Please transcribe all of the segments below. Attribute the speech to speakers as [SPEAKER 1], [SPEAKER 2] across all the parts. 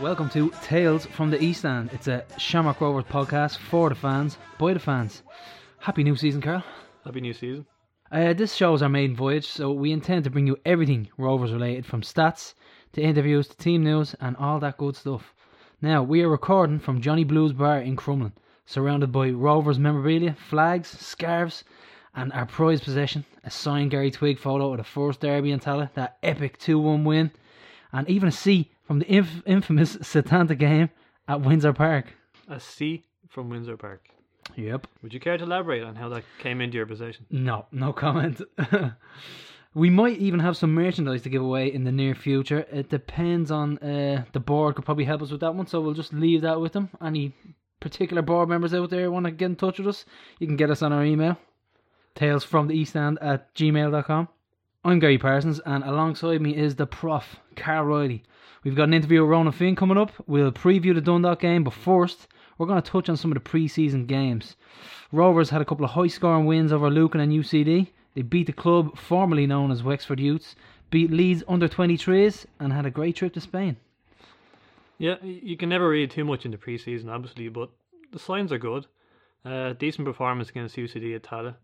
[SPEAKER 1] Welcome to Tales from the East End. It's a Shamrock Rovers podcast for the fans, by the fans. Happy new season, Carl.
[SPEAKER 2] Happy new season.
[SPEAKER 1] Uh, this show is our maiden voyage, so we intend to bring you everything Rovers related, from stats to interviews to team news and all that good stuff. Now, we are recording from Johnny Blues Bar in Crumlin, surrounded by Rovers memorabilia, flags, scarves, and our prized possession, a signed Gary Twigg photo of the first derby in Tallaght, that epic 2 1 win, and even a C from the inf- infamous Setanta game at Windsor Park.
[SPEAKER 2] A C from Windsor Park.
[SPEAKER 1] Yep.
[SPEAKER 2] Would you care to elaborate on how that came into your possession?
[SPEAKER 1] No, no comment. we might even have some merchandise to give away in the near future. It depends on uh, the board could probably help us with that one, so we'll just leave that with them. Any particular board members out there want to get in touch with us, you can get us on our email, tales from the east end at gmail.com. I'm Gary Parsons, and alongside me is the prof, Carl Riley. We've got an interview with Ronan Finn coming up. We'll preview the Dundalk game, but first, we're going to touch on some of the pre-season games. Rovers had a couple of high-scoring wins over Lucan and UCD. They beat the club formerly known as Wexford Youths, beat Leeds under 23s, and had a great trip to Spain.
[SPEAKER 2] Yeah, you can never read too much into pre-season, obviously, but the signs are good. Uh, decent performance against UCD at Tallaght.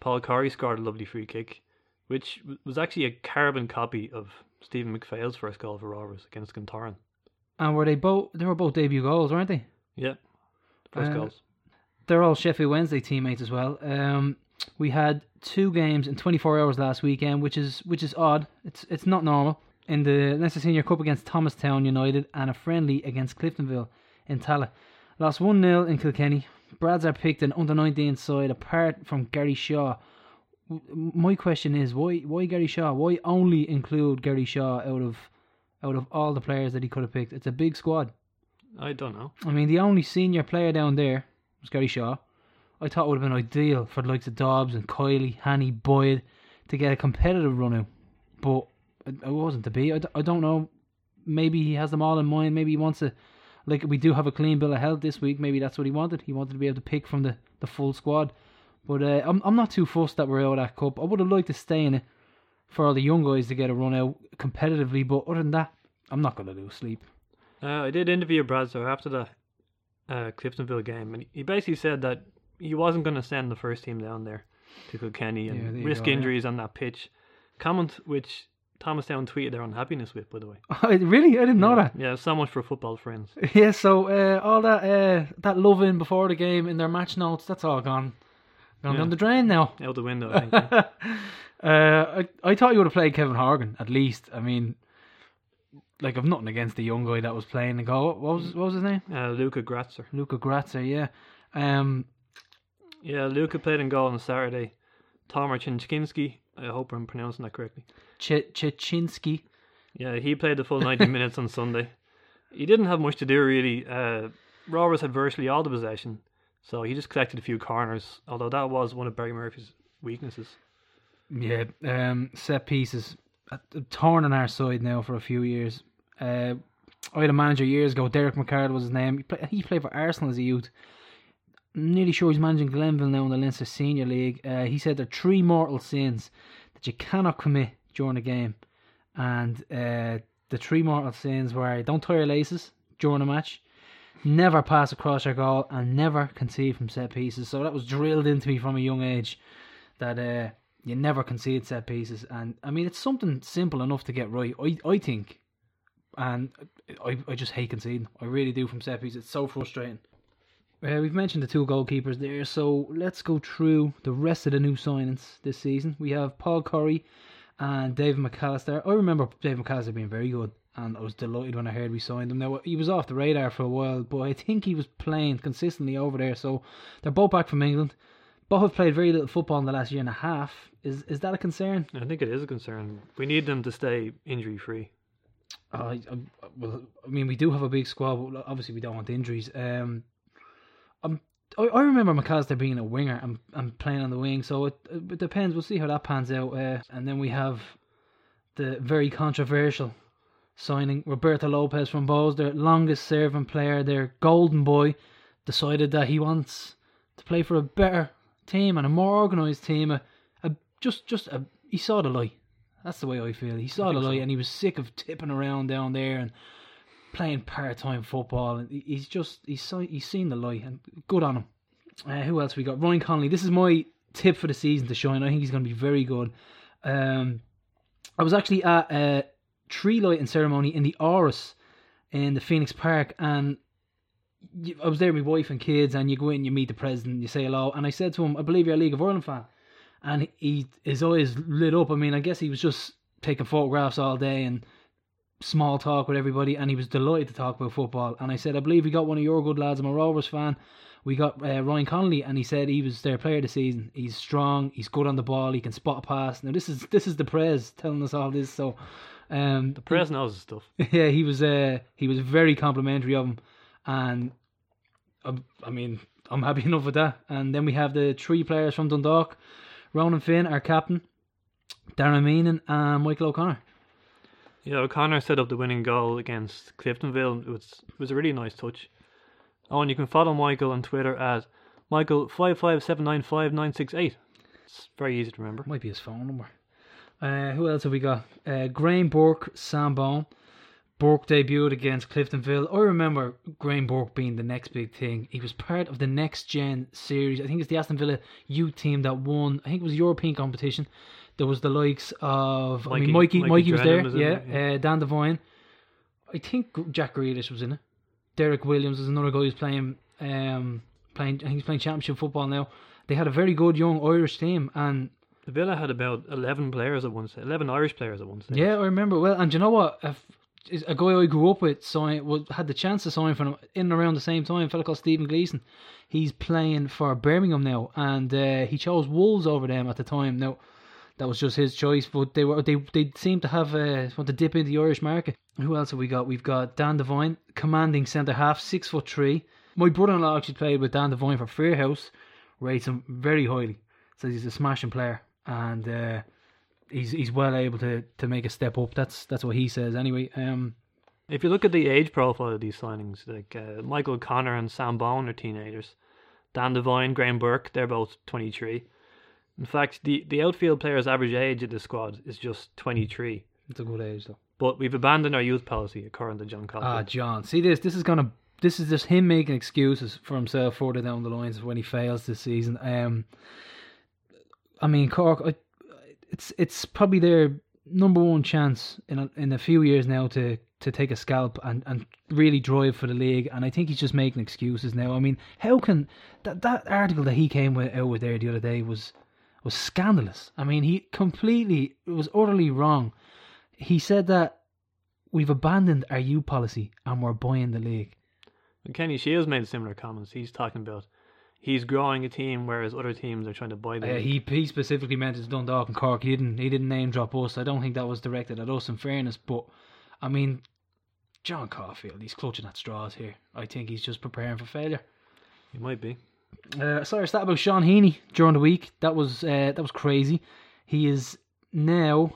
[SPEAKER 2] Paul Corry scored a lovely free kick, which was actually a carbon copy of Stephen McPhail's first goal for Rovers against Guntoran.
[SPEAKER 1] And were they both? They were both debut goals, weren't they?
[SPEAKER 2] Yeah, first
[SPEAKER 1] Uh,
[SPEAKER 2] goals.
[SPEAKER 1] They're all Sheffield Wednesday teammates as well. Um, we had two games in 24 hours last weekend, which is which is odd. It's it's not normal. In the Leinster Senior Cup against Thomastown United and a friendly against Cliftonville in Tallaght. Lost 1 0 in Kilkenny. Brads are picked an under 19 side apart from Gary Shaw. My question is why why Gary Shaw? Why only include Gary Shaw out of out of all the players that he could have picked? It's a big squad.
[SPEAKER 2] I don't know.
[SPEAKER 1] I mean, the only senior player down there was Gary Shaw. I thought it would have been ideal for the likes of Dobbs and Kiley, Hanny, Boyd to get a competitive run out. But it, it wasn't to be. I, d- I don't know. Maybe he has them all in mind. Maybe he wants to. Like, we do have a clean bill of health this week. Maybe that's what he wanted. He wanted to be able to pick from the, the full squad. But uh, I'm, I'm not too fussed that we're out of that cup. I would have liked to stay in it for all the young guys to get a run out competitively. But other than that, I'm not going to lose sleep.
[SPEAKER 2] Uh, I did interview Bradso after the uh, Cliftonville game, and he basically said that he wasn't going to send the first team down there to Kilkenny and
[SPEAKER 1] you
[SPEAKER 2] risk
[SPEAKER 1] go, yeah.
[SPEAKER 2] injuries on that pitch. Comment which Thomastown tweeted their unhappiness with, by the way.
[SPEAKER 1] really? I didn't know that.
[SPEAKER 2] Yeah, so much for football friends.
[SPEAKER 1] Yeah, so uh, all that uh, that loving before the game in their match notes, that's all gone, gone
[SPEAKER 2] Yeah.
[SPEAKER 1] down the drain now.
[SPEAKER 2] Out the window, I think.
[SPEAKER 1] Uh, I I thought you would have played Kevin Horgan at least. I mean, like I've nothing against the young guy that was playing the goal. What was what was his name?
[SPEAKER 2] Uh, Luca Gratzer.
[SPEAKER 1] Luca Grazia. Yeah. Um.
[SPEAKER 2] Yeah, Luca played in goal on Saturday. Tomer Chinchkinski, I hope I'm pronouncing that correctly.
[SPEAKER 1] Ch- Chichinski.
[SPEAKER 2] Yeah, he played the full 90 minutes on Sunday. He didn't have much to do, really. Uh, Rovers had virtually all the possession, so he just collected a few corners, although that was one of Barry Murphy's weaknesses.
[SPEAKER 1] Yeah. Um. Set pieces. A torn on our side now for a few years. Uh. I had a manager years ago. Derek McCard was his name. He, play, he played for Arsenal as a youth. I'm nearly sure he's managing Glenville now in the Leinster Senior League. Uh, he said there are three mortal sins that you cannot commit during a game, and uh, the three mortal sins were don't tie your laces during a match, never pass across your goal, and never concede from set pieces. So that was drilled into me from a young age that uh, you never concede set pieces. And I mean, it's something simple enough to get right. I I think, and I I just hate conceding. I really do from set pieces. It's so frustrating. Uh, we've mentioned the two goalkeepers there, so let's go through the rest of the new signings this season. We have Paul Corry and David McAllister. I remember David McAllister being very good, and I was delighted when I heard we signed him. Now he was off the radar for a while, but I think he was playing consistently over there. So they're both back from England. Both have played very little football in the last year and a half. Is is that a concern?
[SPEAKER 2] I think it is a concern. We need them to stay injury free.
[SPEAKER 1] Uh, I, I, well, I mean, we do have a big squad, but obviously we don't want injuries. Um, I'm, I, I remember McAllister being a winger and, and playing on the wing, so it, it depends. We'll see how that pans out. Uh, and then we have the very controversial signing Roberto Lopez from Bohs, their longest serving player, their golden boy, decided that he wants to play for a better team and a more organised team. A, a just just a he saw the light. That's the way I feel. He saw the light
[SPEAKER 2] so.
[SPEAKER 1] and he was sick of tipping around down there and playing part time football, and he's just he's he's seen the light, and good on him. Uh, who else we got? Ryan Connolly. This is my tip for the season to shine. I think he's going to be very good. Um, I was actually at a tree lighting ceremony in the Áras in the Phoenix Park, and you, I was there with my wife and kids, and you go in, you meet the president, you say hello, and I said to him, "I believe you're a League of Ireland fan," and he his eyes lit up. I mean, I guess he was just taking photographs all day and small talk with everybody, and he was delighted to talk about football. And I said, "I believe we got one of your good lads. I'm a Rovers fan." We got uh, Ryan Connolly, and he said he was their player the season. He's strong. He's good on the ball. He can spot a pass. Now this is this is the Prez telling us all this. So, um,
[SPEAKER 2] The press knows his stuff.
[SPEAKER 1] yeah, he was uh, he was very complimentary of him, and um, I mean I'm happy enough with that. And then we have the three players from Dundalk: Ronan Finn, our captain, Darren Meenan, and Michael O'Connor.
[SPEAKER 2] Yeah, O'Connor set up the winning goal against Cliftonville. It was it was a really nice touch. Oh, and you can follow Michael on Twitter at Michael five five seven nine five nine six eight. It's very easy to remember.
[SPEAKER 1] Might be his phone number. Uh, who else have we got? Uh, Graham Burke, Sam Bone. Burke debuted against Cliftonville. I remember Graham Burke being the next big thing. He was part of the next gen series. I think it's the Aston Villa youth team that won. I think it was European competition. There was the likes of I mean
[SPEAKER 2] Mikey-
[SPEAKER 1] Mikey.
[SPEAKER 2] Mikey
[SPEAKER 1] Mikey was there.
[SPEAKER 2] Was
[SPEAKER 1] yeah.
[SPEAKER 2] yeah.
[SPEAKER 1] Uh, Dan Devine. I think Jack Grealish was in it. Derrick Williams is another guy who's playing. Um, playing. I think he's playing championship football now. They had a very good young Irish team, and
[SPEAKER 2] The Villa had about eleven players at once, eleven Irish players at once.
[SPEAKER 1] Yeah, I remember well. And you know what? Is a guy I grew up with signed, had the chance to sign for him in and around the same time. A fella called Stephen Gleeson. He's playing for Birmingham now, and uh, he chose Wolves over them at the time. Now, that was just his choice, but they were they they seem to have uh, want to dip into the Irish market. Who else have we got? We've got Dan Devine, commanding centre half, six foot three. My brother-in-law actually played with Dan Devine for Fairhouse, rates him very highly. Says he's a smashing player, and. Uh, he's he's well able to, to make a step up. That's that's what he says anyway. Um,
[SPEAKER 2] If you look at the age profile of these signings, like uh, Michael Connor and Sam Bone are teenagers. Dan Devine, Graham Burke, they're both 23. In fact, the, the outfield players' average age of the squad is just 23.
[SPEAKER 1] it's a good age though.
[SPEAKER 2] But we've abandoned our youth policy, according to John
[SPEAKER 1] Ah, John, see this. This is gonna. This is just him making excuses for himself further down the lines when he fails this season. Um, I mean Cork. It's it's probably their number one chance in a, in a few years now to to take a scalp and, and really drive for the league. And I think he's just making excuses now. I mean, how can that that article that he came with, out with there the other day was was scandalous. I mean, he completely it was utterly wrong. He said that we've abandoned our U policy and we're buying the league.
[SPEAKER 2] And Kenny Shiels made similar comments. He's talking about he's growing a team, whereas other teams are trying to buy the
[SPEAKER 1] Uh, he he specifically meant it's Dundalk and Cork. He didn't he didn't name drop us. I don't think that was directed at us. In fairness, but I mean, John Caulfield, he's clutching at straws here. I think he's just preparing for failure.
[SPEAKER 2] He might be.
[SPEAKER 1] Uh, sorry, stat about Sean Heaney during the week. That was uh, that was crazy. He is now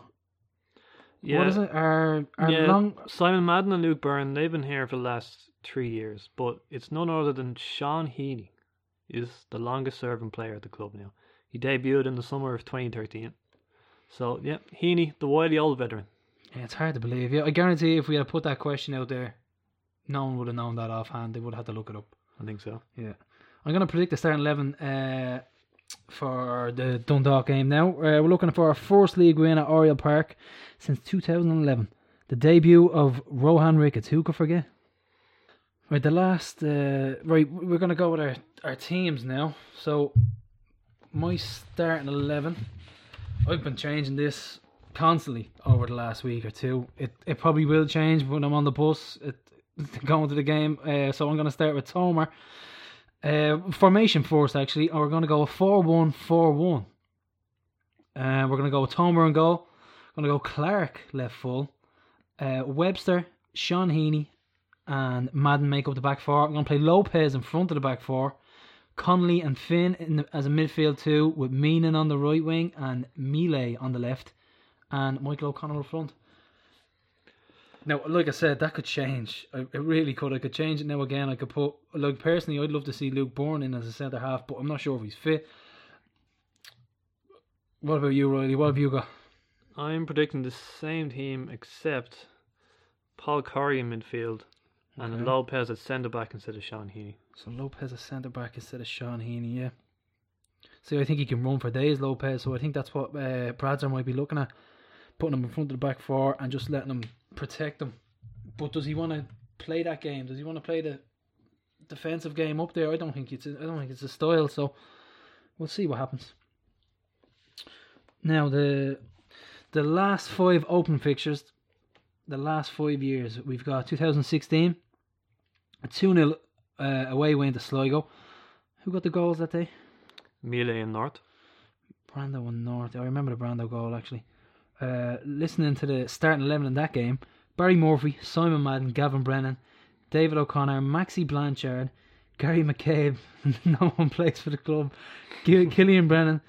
[SPEAKER 2] Yeah.
[SPEAKER 1] what is it? Our our
[SPEAKER 2] yeah,
[SPEAKER 1] long
[SPEAKER 2] Simon Madden and Luke Byrne, they've been here for the last three years, but it's none other than Sean Heaney is the longest serving player at the club now. He debuted in the summer of 2013. So, yeah, Heaney, the wily old veteran.
[SPEAKER 1] Yeah, it's hard to believe. Yeah, I guarantee if we had put that question out there, no one would have known that offhand. They would have had to look it up.
[SPEAKER 2] I think so.
[SPEAKER 1] Yeah. I'm going to predict the starting 11 uh, for the Dundalk game now. Uh, we're looking for our first league win at Oriel Park since 2011. The debut of Rohan Ricketts. Who could forget? Right, the last. Uh, right, we're to go with our, our teams now. So, my starting 11. I've been changing this constantly over the last week or two. It it probably will change when I'm on the bus it, going to the game. Uh, so I'm to start with Tomer. Uh, formation first, actually. And we're to go 4 1 4 1. Uh, we're to go with Tomer and goal. To go Clark left full. Uh, Webster, Sean Heaney, and Madden make up the back four. I'm going to play Lopez in front of the back four. Connolly and Finn in the, as a midfield two, with Meenan on the right wing and Miele on the left, and Michael O'Connell up front. Now, like I said, that could change. I, it really could. I could change it now again. I could put, like, personally, I'd love to see Luke Byrne in as a centre half, but I'm not sure if he's fit. What about you, Riley? What have you got?
[SPEAKER 2] I'm predicting the same team except Paul Corry in midfield, and
[SPEAKER 1] Okay.
[SPEAKER 2] Lopez at centre back instead of Sean Heaney.
[SPEAKER 1] So Lopez is centre back instead of Sean Heaney, yeah. See, I think he can run for days, Lopez. So I think that's what uh, Bradzer might be looking at, putting him in front of the back four and just letting him protect him. But does he want to play that game? Does he want to play the defensive game up there? I don't think it's. I don't think it's a style. So we'll see what happens. Now the the last five open fixtures, the last five years, we've got 2016, a 2 0 uh, away win to Sligo. Who got the goals that day?
[SPEAKER 2] Miele and North.
[SPEAKER 1] Brando and North. I remember the Brando goal actually. Uh, listening to the starting 11 in that game Barry Murphy, Simon Madden, Gavin Brennan, David O'Connor, Maxi Blanchard, Gary McCabe, no one plays for the club, Gil- Killian Brennan,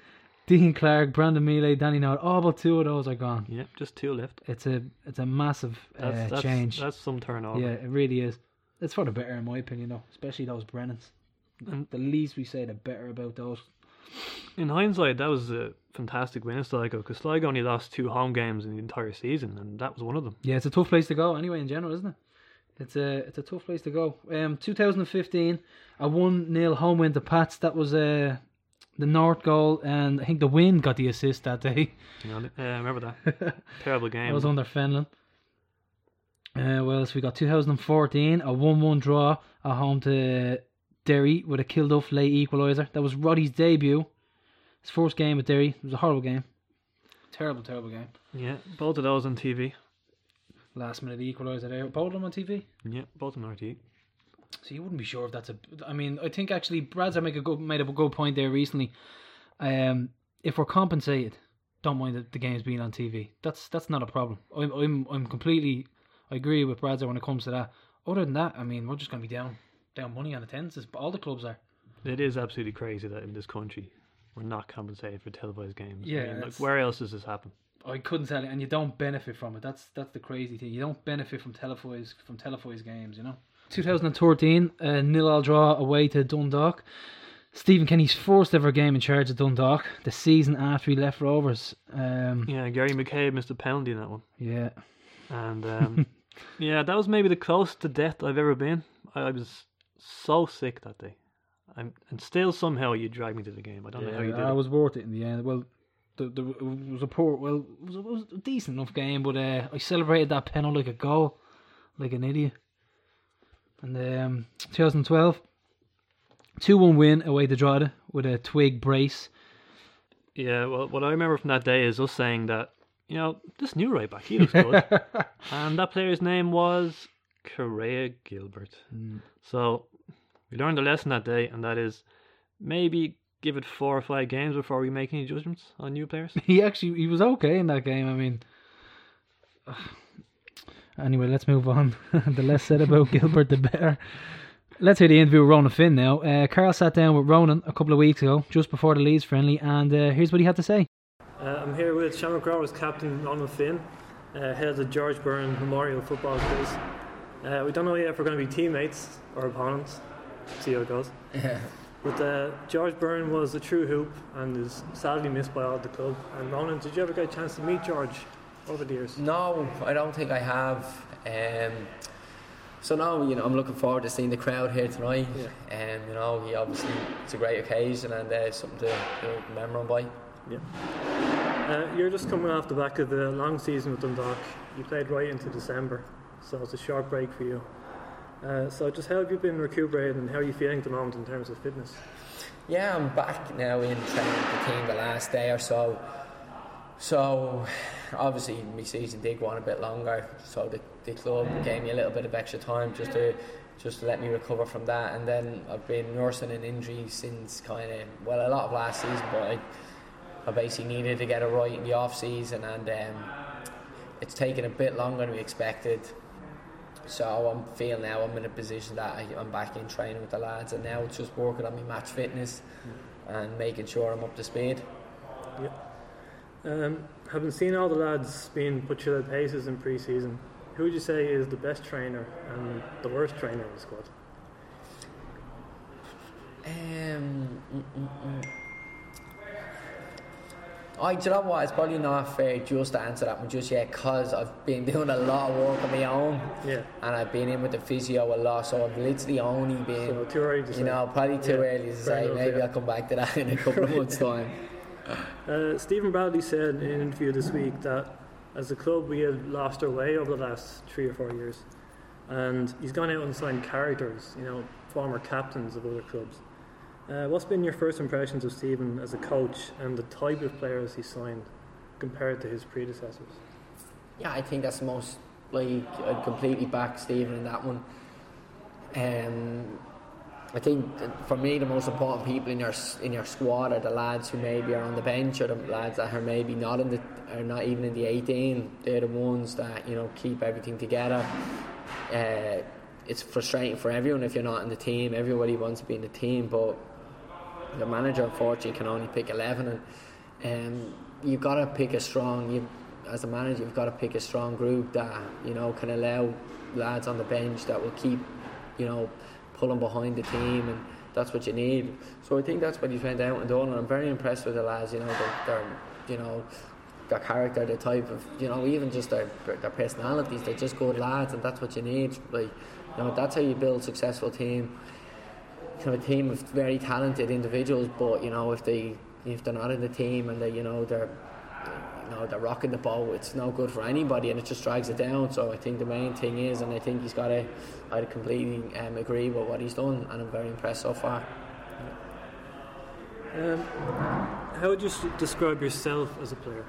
[SPEAKER 1] Dean Clark, Brandon Miele, Danny North. All but two of those are gone.
[SPEAKER 2] Yep, just two left.
[SPEAKER 1] It's a it's a massive
[SPEAKER 2] That's,
[SPEAKER 1] uh,
[SPEAKER 2] that's,
[SPEAKER 1] change.
[SPEAKER 2] That's some turnover.
[SPEAKER 1] yeah, it really is. It's for the better in my opinion, though. Especially those Brennans.
[SPEAKER 2] And
[SPEAKER 1] The least we say, the better about those.
[SPEAKER 2] in hindsight, that was a fantastic win in Sligo because Sligo only lost two home games in the entire season, and that was one of them.
[SPEAKER 1] Yeah, it's a tough place to go anyway in general, isn't it? It's a it's a tough place to go. Um, 2015, a one 0 home win to Pats. That was uh, the North goal, and I think the wind got the assist that day.
[SPEAKER 2] You know, uh, remember that terrible game.
[SPEAKER 1] It was under Fenlon. Uh, what else we got? 2014, a 1 1 draw at home to Derry with a Kilduff late equaliser. That was Roddy's debut. His first game at Derry. It was a horrible game. Terrible, terrible game.
[SPEAKER 2] yeah, both of those on TV.
[SPEAKER 1] Last minute equaliser there. Both of them on TV.
[SPEAKER 2] Yeah, both on RTÉ.
[SPEAKER 1] So you wouldn't be sure if that's a. I mean, I think actually Brad's make a good made a good point there recently. Um, if we're compensated, don't mind the, the games being on TV. That's that's not a problem. I'm I'm I'm completely. I agree with Bradzer when it comes to that. Other than that, I mean, we're just gonna be down down money on attendances. But all the clubs are.
[SPEAKER 2] It is absolutely crazy that in this country we're not compensated for televised games.
[SPEAKER 1] Yeah,
[SPEAKER 2] I mean, like, where else does this happen?
[SPEAKER 1] I couldn't tell it, and you don't benefit from it. That's that's the crazy thing. You don't benefit from televised from televised games. You know. 2013, a nil all draw away to Dundalk. Stephen Kenny's first ever game in charge of Dundalk. The season after he left Rovers. Um,
[SPEAKER 2] Yeah, Gary McCabe missed a penalty in that one,
[SPEAKER 1] yeah.
[SPEAKER 2] and um, yeah, that was maybe the closest to death I've ever been. I, I was so sick that day, I'm, and still somehow you dragged me to the game. I don't know how you did
[SPEAKER 1] I
[SPEAKER 2] it.
[SPEAKER 1] was worth it in the end. Well, the, the, it was a poor, well, it was, a, it was a decent enough game, but uh, I celebrated that penalty like a goal, like an idiot. And um, 2012, 2 1 win away to Drogheda with a Twigg brace.
[SPEAKER 2] Yeah, well, what I remember from that day is us saying that you know this new right back he looks good, and that player's name was Kerrea Gilbert.
[SPEAKER 1] Mm.
[SPEAKER 2] So we learned a lesson that day, and that is maybe give it four or five games before we make any judgments on new players.
[SPEAKER 1] he actually he was okay in that game. I mean, anyway, let's move on. the less said about Gilbert, the better. Let's hear the interview with Ronan Finn now. Uh, Carl sat down with Ronan a couple of weeks ago, just before the Leeds friendly, and uh, here's what he had to say.
[SPEAKER 2] With Shamrock Rovers captain Ronan Finn, uh, head of the George Byrne Memorial Football Quiz. Uh, we don't know yet if we're going to be teammates or opponents. See how it goes.
[SPEAKER 3] Yeah.
[SPEAKER 2] But uh, George Byrne was a true hoop and is sadly missed by all the club. And Ronan, did you ever get a chance to meet George over the years?
[SPEAKER 3] No, I don't think I have. Um, so now, you know, I'm looking forward to seeing the crowd here tonight.
[SPEAKER 2] Yeah.
[SPEAKER 3] And you know, he obviously it's a great occasion and uh, something to you know, remember him by.
[SPEAKER 2] Uh, you're just coming off the back of the long season with Dundalk. You played right into December, so it's a short break for you. Uh, so just how have you been recuperating and how are you feeling at the moment in terms of fitness?
[SPEAKER 3] Yeah, I'm back now in training with the team the last day or so. So obviously my season did go on a bit longer, so the, the club gave me a little bit of extra time just to just to let me recover from that. And then I've been nursing an injury since kind of well a lot of last season, but I, I basically needed to get it right in the off season, and um, it's taken a bit longer than we expected. So I'm feeling now I'm in a position that I, I'm back in training with the lads, and now it's just working on my match fitness and making sure I'm up to speed.
[SPEAKER 2] Um, having seen all the lads being put through their paces in pre-season, who would you say is the best trainer and the worst trainer in the squad?
[SPEAKER 3] Um, mm, mm, mm. I, do you know what? It's probably not fair just to answer that one just yet because I've been doing a lot of work on my own.
[SPEAKER 2] Yeah.
[SPEAKER 3] And I've been in with the physio a lot, so I've literally only been.
[SPEAKER 2] So too early to say.
[SPEAKER 3] You know, probably too
[SPEAKER 2] Yeah.
[SPEAKER 3] early to
[SPEAKER 2] Fair
[SPEAKER 3] say.
[SPEAKER 2] enough,
[SPEAKER 3] Maybe
[SPEAKER 2] yeah.
[SPEAKER 3] I'll come back to that in a couple of months' time.
[SPEAKER 2] Uh, Stephen Bradley said in an interview this week that as a club we had lost our way over the last three or four years, and he's gone out and signed characters, you know, former captains of other clubs. Uh, what's been your first impressions of Stephen as a coach and the type of players he signed compared to his predecessors?
[SPEAKER 3] Yeah, I think that's most like I'd completely back Stephen in that one. Um, I think for me the most important people in your in your squad are the lads who maybe are on the bench or the lads that are maybe not in the are not even in the 18. They're the ones that you know keep everything together. Uh, it's frustrating for everyone if you're not in the team. Everybody wants to be in the team, but the manager unfortunately can only pick 11 and um, you've got to pick a strong you as a manager you've got to pick a strong group that you know can allow lads on the bench that will keep you know pulling behind the team and that's what you need. So I think that's what he's went out and done and I'm very impressed with the lads you know they're, they're you know their character the type of you know even just their their personalities. They're just good lads and that's what you need. Like you know that's how you build a successful team you know, a team of very talented individuals, but you know, if they if they're not in the team and they you know they're you know they're rocking the boat, it's no good for anybody, and it just drags it down. So I think the main thing is, and I think he's got to, I completely um, agree with what he's done, and I'm very impressed so far.
[SPEAKER 2] Um, how would you describe yourself as a player?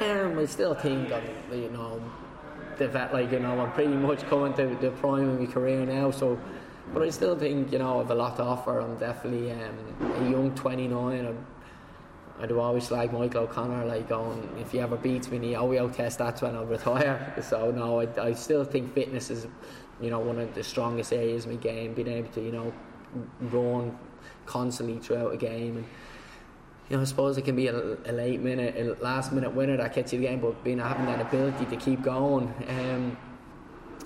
[SPEAKER 3] Um, I still think I'm, you know, the vet, like you know, I'm pretty much coming to the prime of my career now. So, but I still think you know I've a lot to offer. I'm definitely um, a young 29. I'm, I do always like Michael O'Connor, like going, if he ever beats me the yo-yo test, that's when I'll retire. So no, I, I still think fitness is, you know, one of the strongest areas of my game. Being able to, you know, run constantly throughout a game and you know, I suppose it can be a, a late minute, a last minute winner that gets you the game, but being having that ability to keep going. Um,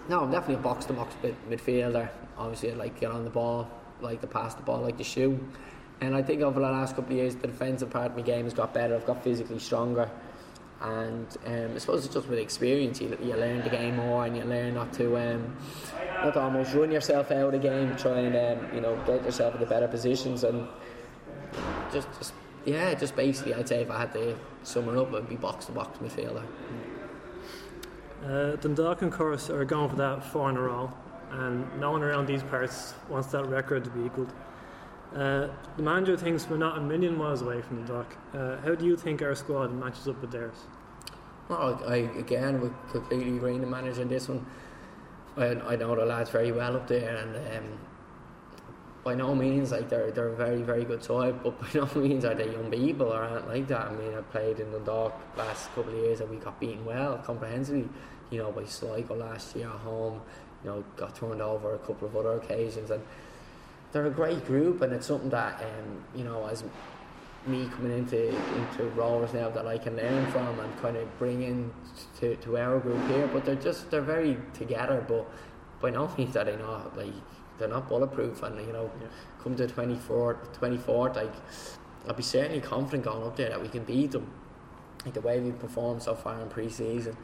[SPEAKER 3] no, I'm definitely a box to box midfielder. Obviously, I like get on the ball, like to pass the ball, like to shoot. And I think over the last couple of years, the defensive part of my game has got better. I've got physically stronger. And um, I suppose it's just with experience, you, you learn the game more and you learn not to, um, not to almost run yourself out of the game, try and um, you know get yourself into better positions and just, just yeah, just basically, I'd say if I had to sum it up, it'd be box to box midfielder.
[SPEAKER 2] Uh, Dundalk, and course, are going for that four in a row, and no one around these parts wants that record to be equalled. Uh, the manager thinks we're not a million miles away from Dundalk. Uh, how do you think our squad matches up with theirs?
[SPEAKER 3] Well, I again would completely agree with the manager in this one. I, I know the lads very well up there, and um, by no means like they're they're a very very good side, but by no means are they unbeatable or anything like that. I mean, I played in the Dundalk last couple of years and we got beaten well comprehensively, you know, by Sligo last year at home. You know, got turned over a couple of other occasions, and they're a great group, and it's something that um, you know as me coming into into Rovers now that I can learn from and kind of bring in to, to our group here. But they're just they're very together, but by no means are they not like they're not bulletproof. And you know,
[SPEAKER 2] Yeah.
[SPEAKER 3] come to 24th, 24th, like I'd be certainly confident going up there that we can beat them. Like the way we've performed so far in pre-season.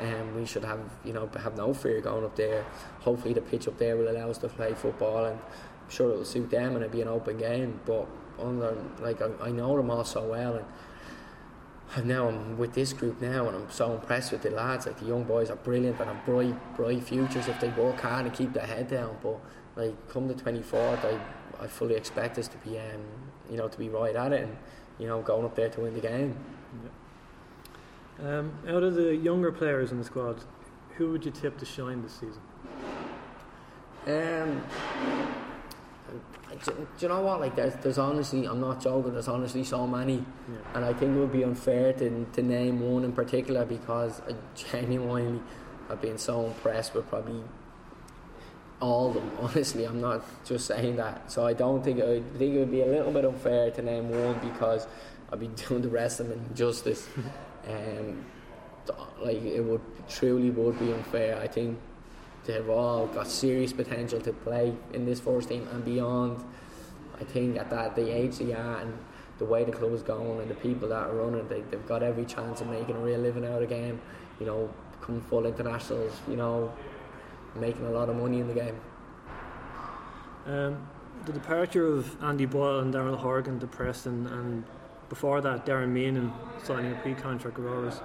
[SPEAKER 3] And we should have, you know, have no fear going up there. Hopefully, the pitch up there will allow us to play football, and I'm sure it will suit them, and it'll be an open game. But under, like, I, I know them all so well, and now I'm with this group now, and I'm so impressed with the lads. Like the young boys are brilliant and have bright, bright futures if they work hard and keep their head down. But like, come the 24th, I, I fully expect us to be, um, you know, to be right at it, and you know, going up there to win the game.
[SPEAKER 2] Um, out of the younger players in the squad, who would you tip to shine this season?
[SPEAKER 3] Um, do, do you know what? Like, there's, there's honestly, I'm not joking. There's honestly so many,
[SPEAKER 2] Yeah.
[SPEAKER 3] and I think it would be unfair to to name one in particular because I genuinely have been so impressed with probably all of them. Honestly, I'm not just saying that. So I don't think I think it would be a little bit unfair to name one because I'd be doing the rest of them injustice. um, like it would truly would be unfair. I think they've all got serious potential to play in this first team and beyond. I think at that the age they are and the way the club is going and the people that are running, they, they've got every chance of making a real living out of the game. You know, becoming full internationals. You know, making a lot of money in the game.
[SPEAKER 4] Um, the departure of Andy Boyle and Daryl Horgan to Preston, and before that, Darren Meenan signing a pre-contract with Rovers.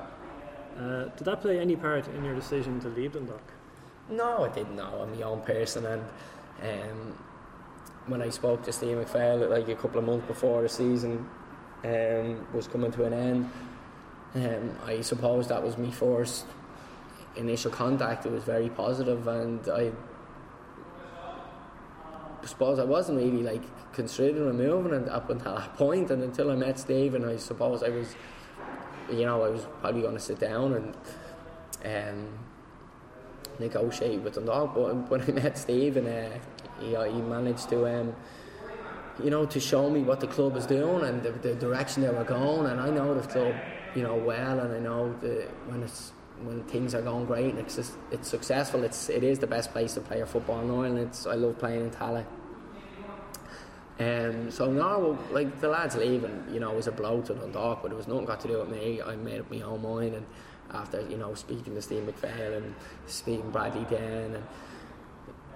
[SPEAKER 4] Uh, did that play any part in your decision to leave Dundalk?
[SPEAKER 3] No, I didn't know. I'm my own person, and um, when I spoke to Steve McPhail like a couple of months before the season um, was coming to an end, um, I suppose that was my first initial contact. It was very positive, and I suppose I wasn't really like considering moving and up until that point, and until I met Steve, and I suppose I was, you know, I was probably going to sit down and um, negotiate with Dundalk. But when I met Steve, and uh, he, uh, he managed to. Um, you know, to show me what the club is doing and the, the direction they were going, and I know the club, you know, well, and I know the, when it's when things are going great and it's just, it's successful, it's it is the best place to play your football in Ireland. It's I love playing in Tallaght. Um, so no, like the lads leaving, you know, was a blow to Dundalk, but it was nothing got to do with me. I made up my own mind, and after you know speaking to Steve McPhail and speaking Bradley Den, and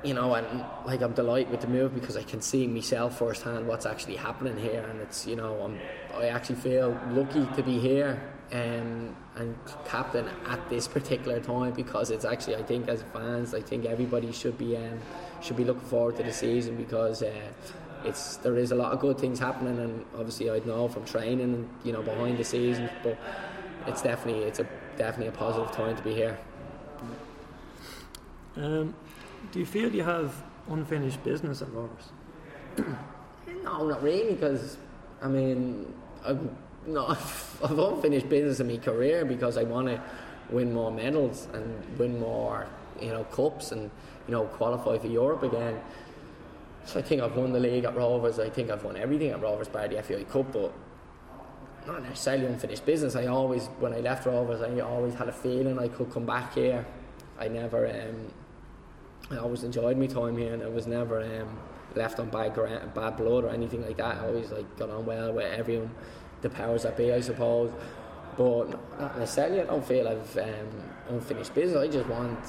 [SPEAKER 3] you know, and like I'm delighted with the move because I can see myself firsthand what's actually happening here, and it's you know I'm I actually feel lucky to be here um, and captain at this particular time because it's actually I think as fans I think everybody should be um, should be looking forward to the season because. Uh, it's there is a lot of good things happening, and obviously I know from training and you know behind the scenes, but it's definitely it's a definitely a positive time to be here.
[SPEAKER 4] Um, do you feel you have unfinished business at Rovers?
[SPEAKER 3] no, not really, because I mean I'm not I've unfinished business in my career because I want to win more medals and win more you know cups and you know qualify for Europe again. So I think I've won the league at Rovers. I think I've won everything at Rovers by the FAI Cup, but not necessarily unfinished business. I always, when I left Rovers, I always had a feeling I could come back here. I never, um, I always enjoyed my time here, and I was never um, left on bad bad blood or anything like that. I always like got on well with everyone, the powers that be, I suppose. But not necessarily. I don't feel I've um, unfinished business. I just want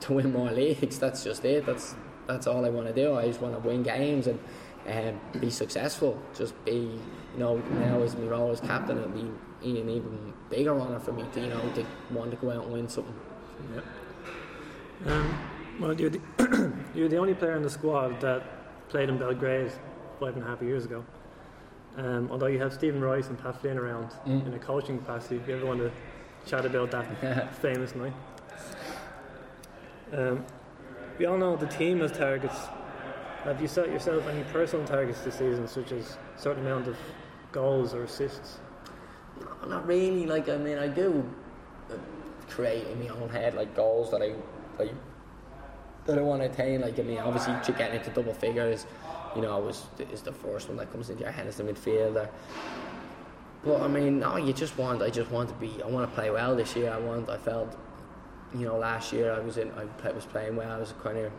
[SPEAKER 3] to win more leagues. That's just it. That's that's all I want to do. I just want to win games and um, be successful. Just be, you know, now as my role as captain, it'll be an even bigger honour for me to, you know, to want to go out and win something.
[SPEAKER 4] Yeah. Um, well, you're the, you're the only player in the squad that played in Belgrade five and a half years ago. Um, although you have Stephen Rice and Pat Flynn around mm. in a coaching capacity, if you ever want to chat about that famous night. Um, we all know the team has targets. Have you set yourself any personal targets this season, such as a certain amount of goals or assists?
[SPEAKER 3] No, not really. Like I mean, I do uh, create in my own head like goals that I like that I want to attain. Like I mean, obviously, to get into double figures, you know, is is the first one that comes into your head as the midfielder. But I mean, no, you just want. I just want to be. I want to play well this year. I want. I felt you know, last year I was in, I was playing well. I was kind of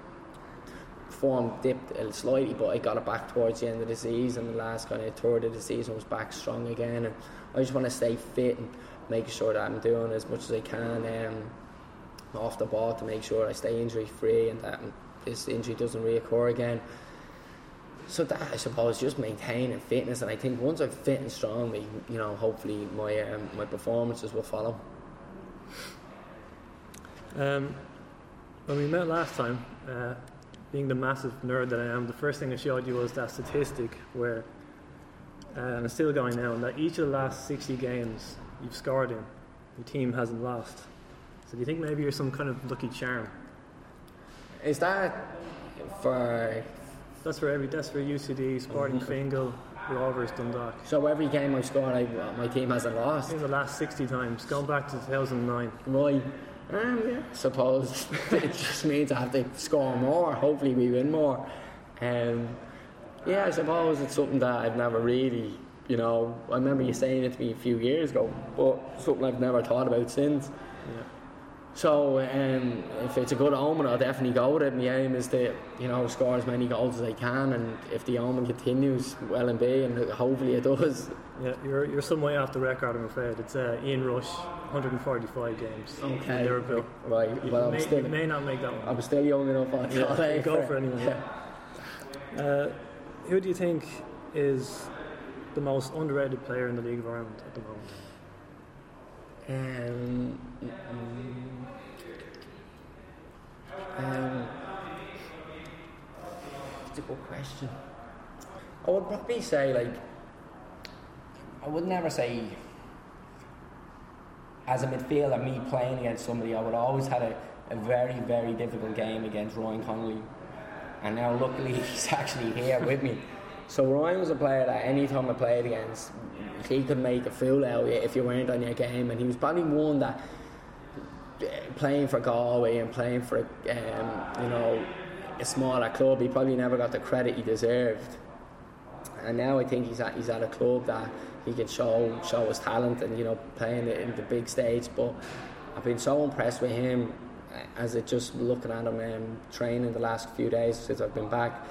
[SPEAKER 3] form dipped a little slightly, but I got it back towards the end of the season. The last kind of third of the season was back strong again, and I just want to stay fit and make sure that I'm doing as much as I can um, off the ball to make sure I stay injury free and that this injury doesn't reoccur again. So that I suppose just maintaining fitness, and I think once I'm fit and strong, you know, hopefully my um, my performances will follow.
[SPEAKER 4] Um, when we met last time, uh, being the massive nerd that I am, the first thing I showed you was that statistic where, uh, and it's still going now, and that each of the last 60 games you've scored in, your team hasn't lost. So do you think maybe you're some kind of lucky charm?
[SPEAKER 3] Is that for?
[SPEAKER 4] That's for every. That's for UCD, Sporting Fingal, Rovers, Dundalk.
[SPEAKER 3] So every game I've scored, I, my team hasn't lost.
[SPEAKER 4] In the last 60 times, going back to 2009.
[SPEAKER 3] Right. Um, yeah, suppose it just means I have to score more. Hopefully, we win more. Um, yeah, I suppose it's something that I've never really, you know, I remember you saying it to me a few years ago, but something I've never thought about since. So um, if it's a good omen, I'll definitely go with it. My aim is to, you know, score as many goals as I can, and if the omen continues, well and be, and hopefully it does.
[SPEAKER 4] Yeah, you're you're some way off the record, I'm afraid. It's uh, Ian Rush, 145 games
[SPEAKER 3] Okay.
[SPEAKER 4] in Liverpool.
[SPEAKER 3] Right.
[SPEAKER 4] You,
[SPEAKER 3] Well, I'm
[SPEAKER 4] may,
[SPEAKER 3] still,
[SPEAKER 4] you may not make that one.
[SPEAKER 3] I'm still young enough. I
[SPEAKER 4] Yeah, go for anyone,
[SPEAKER 3] Yeah.
[SPEAKER 4] Uh, who do you think is the most underrated player in the League of Ireland at the moment?
[SPEAKER 3] Um, um, it's a good question. I would probably say like I would never say as a midfielder me playing against somebody I would always had a, a very very difficult game against Ryan Connolly and now luckily he's actually here with me. So Ryan was a player that any time I played against, he could make a fool out of you if you weren't on your game, and he was probably one that uh, playing for Galway and playing for um, you know a smaller club, he probably never got the credit he deserved. And now I think he's at he's at a club that he can show show his talent and you know playing it in the big stage. But I've been so impressed with him uh, as it just looking at him um, training the last few days since I've been back,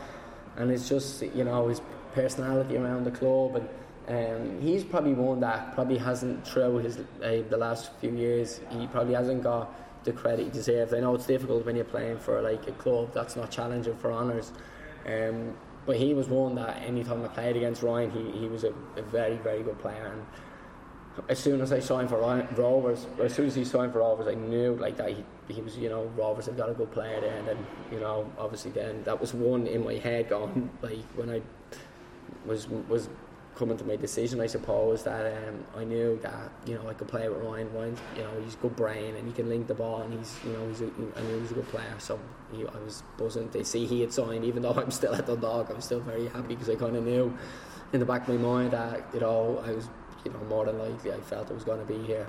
[SPEAKER 3] and it's just you know his personality around the club and. Um, he's probably one that probably hasn't throughout his uh, the last few years. He probably hasn't got the credit he deserves. I know it's difficult when you're playing for like a club that's not challenging for honours, um, but he was one that anytime I played against Ryan, he, he was a, a very very good player. And as soon as I signed for Rovers, as soon as he signed for Rovers, I knew like that he, he was you know Rovers had got a good player there. And you know obviously then that was one in my head going like when I was was coming to my decision, I suppose that um, I knew that you know I could play with Ryan. Ryan, you know, he's good brain and he can link the ball, and he's you know he's a, I knew he was a good player. So he, I was buzzing to see he had signed, even though I'm still at Dundalk. I'm still very happy because I kind of knew in the back of my mind that you know I was you know more than likely I felt I was going to be here.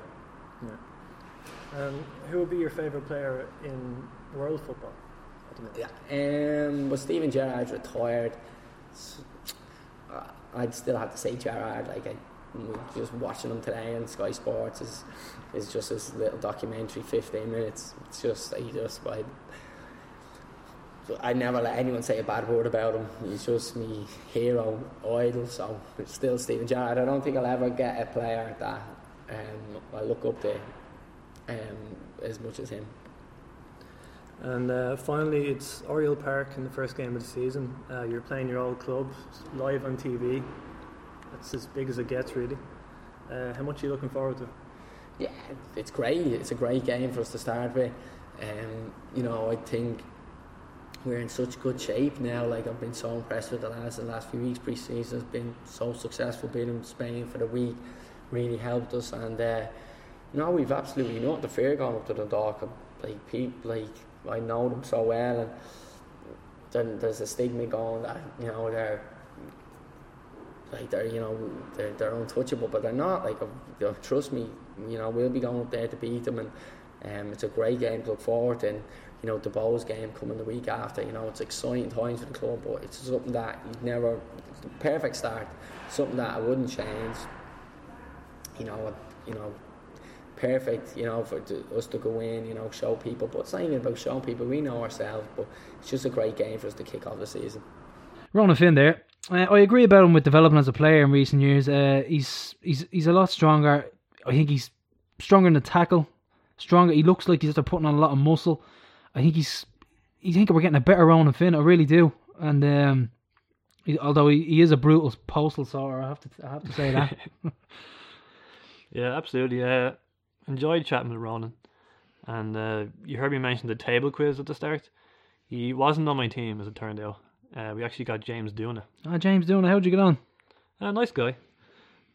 [SPEAKER 4] Um, who would be your favourite player in world football?
[SPEAKER 3] Yeah. Um, was Steven Gerrard retired? S- uh, I'd still have to say Gerrard. Like I, just watching him today on Sky Sports is is just this little documentary, fifteen minutes. It's just he just I. I never let anyone say a bad word about him. He's just me hero, idol. So it's still Steven Gerrard. I don't think I'll ever get a player that um, I look up to um, as much as him.
[SPEAKER 4] And uh, finally, it's Oriel Park in the first game of the season. Uh, you're playing your old club live on TV. That's as big as it gets, really. Uh, how much are you looking forward to?
[SPEAKER 3] Yeah, it's great. It's a great game for us to start with. Um, you know, I think we're in such good shape now. Like I've been so impressed with the last the last few weeks. Pre-season has been so successful. Being in Spain for the week really helped us, and uh, we've absolutely not the fear going up to the dock. Like people, like I know them so well, and then there's a stigma going that you know they're like they're you know they're, they're untouchable, but they're not. Like trust me, you know we'll be going up there to beat them, and um, it's a great game to look forward to. And, you know the Bohs game coming the week after. You know it's exciting times for the club, but it's something that you'd never. Perfect start, something that I wouldn't change. You know, you know, perfect. You know, for to, us to go in, you know, show people. But it's not even about showing people. We know ourselves, but it's just a great game for us to kick off the season.
[SPEAKER 1] Ronan Finn there. Uh, I agree about him with development as a player in recent years. Uh, he's he's he's a lot stronger. I think he's stronger in the tackle. Stronger. He looks like he's after putting on a lot of muscle. I think he's. I think we're getting a better Ronan Finn. I really do. And um, he, although he, he is a brutal postal sorter, I have to I have to say that.
[SPEAKER 2] Yeah, absolutely. Uh, enjoyed chatting with Ronan. And uh, you heard me mention the table quiz at the start. He wasn't on my team, as it turned out. Uh, we actually got James it.
[SPEAKER 1] ah, James Dooner, how'd you get on?
[SPEAKER 2] A nice guy.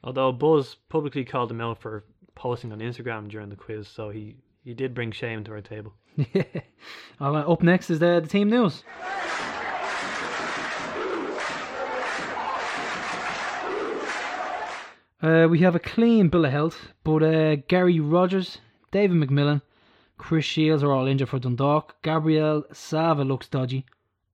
[SPEAKER 2] Although Buzz publicly called him out for posting on Instagram during the quiz, so he, he did bring shame to our table.
[SPEAKER 1] Yeah. Uh, up next is the, the team news. Uh, we have a clean bill of health, but uh, Gary Rogers, David McMillan, Chris Shields are all injured for Dundalk. Gabriel Sava looks dodgy,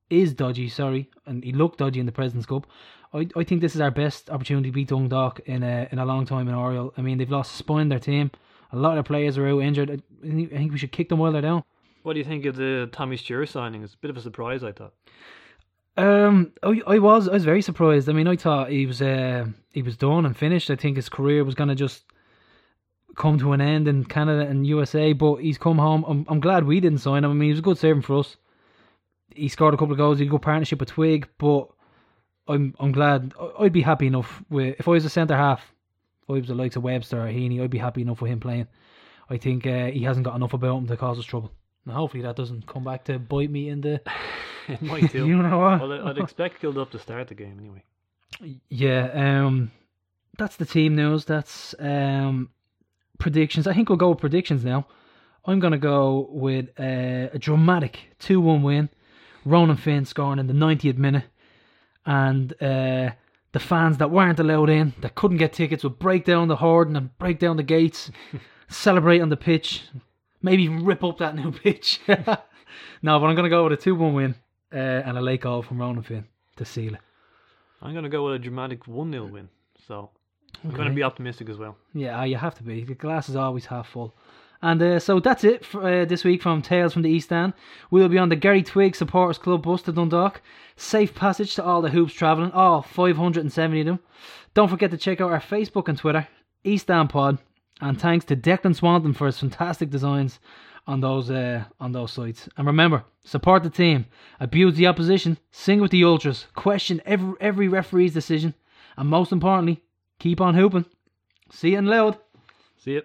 [SPEAKER 1] is dodgy, sorry, and he looked dodgy in the President's Cup. I, I think this is our best opportunity to beat Dundalk in a, in a long time in Oriel. I mean, they've lost a spine in their team. A lot of players are out injured. I think we should kick them while they're down.
[SPEAKER 2] What do you think of the Tommy Stewart signing? It's a bit of a surprise, I thought.
[SPEAKER 1] Um, I, I was I was very surprised. I mean, I thought he was uh, he was done and finished. I think his career was gonna just come to an end in Canada and USA. But he's come home. I'm I'm glad we didn't sign him. I mean, he was a good servant for us. He scored a couple of goals. He had a good partnership with Twigg. But I'm I'm glad. I'd be happy enough with if I was a centre half. If I was the likes of Webster or Heaney, I'd be happy enough with him playing. I think uh, he hasn't got enough about him to cause us trouble. Now, hopefully that doesn't come back to bite me in the.
[SPEAKER 2] It might do.
[SPEAKER 1] you know what?
[SPEAKER 2] well, I'd expect Kilduff to start the game anyway.
[SPEAKER 1] Yeah, um, that's the team news. That's um, predictions. I think we'll go with predictions now. I'm going to go with uh, a dramatic 2 1 win. Ronan Finn scoring in the 90th minute. And uh, the fans that weren't allowed in, that couldn't get tickets, would break down the Horden and break down the gates, celebrate on the pitch, maybe even rip up that new pitch. no, but I'm going to go with a 2 1 win uh, and a late goal from Ronan Finn to seal it.
[SPEAKER 2] I'm going to go with a dramatic 1 0 win. So I'm going to be optimistic as well.
[SPEAKER 1] Yeah, you have to be. The glass is always half full. And uh, so that's it for uh, this week from Tales from the East End. We will be on the Gary Twigg Supporters Club bus to Dundalk. Safe passage to all the hoops travelling, all 570 of them. Don't forget to check out our Facebook and Twitter, East End Pod. And thanks to Declan Swanton for his fantastic designs on those uh, on those sites. And remember, support the team, abuse the opposition, sing with the ultras, question every every referee's decision, and most importantly, keep on hooping. See you in loud.
[SPEAKER 2] See you.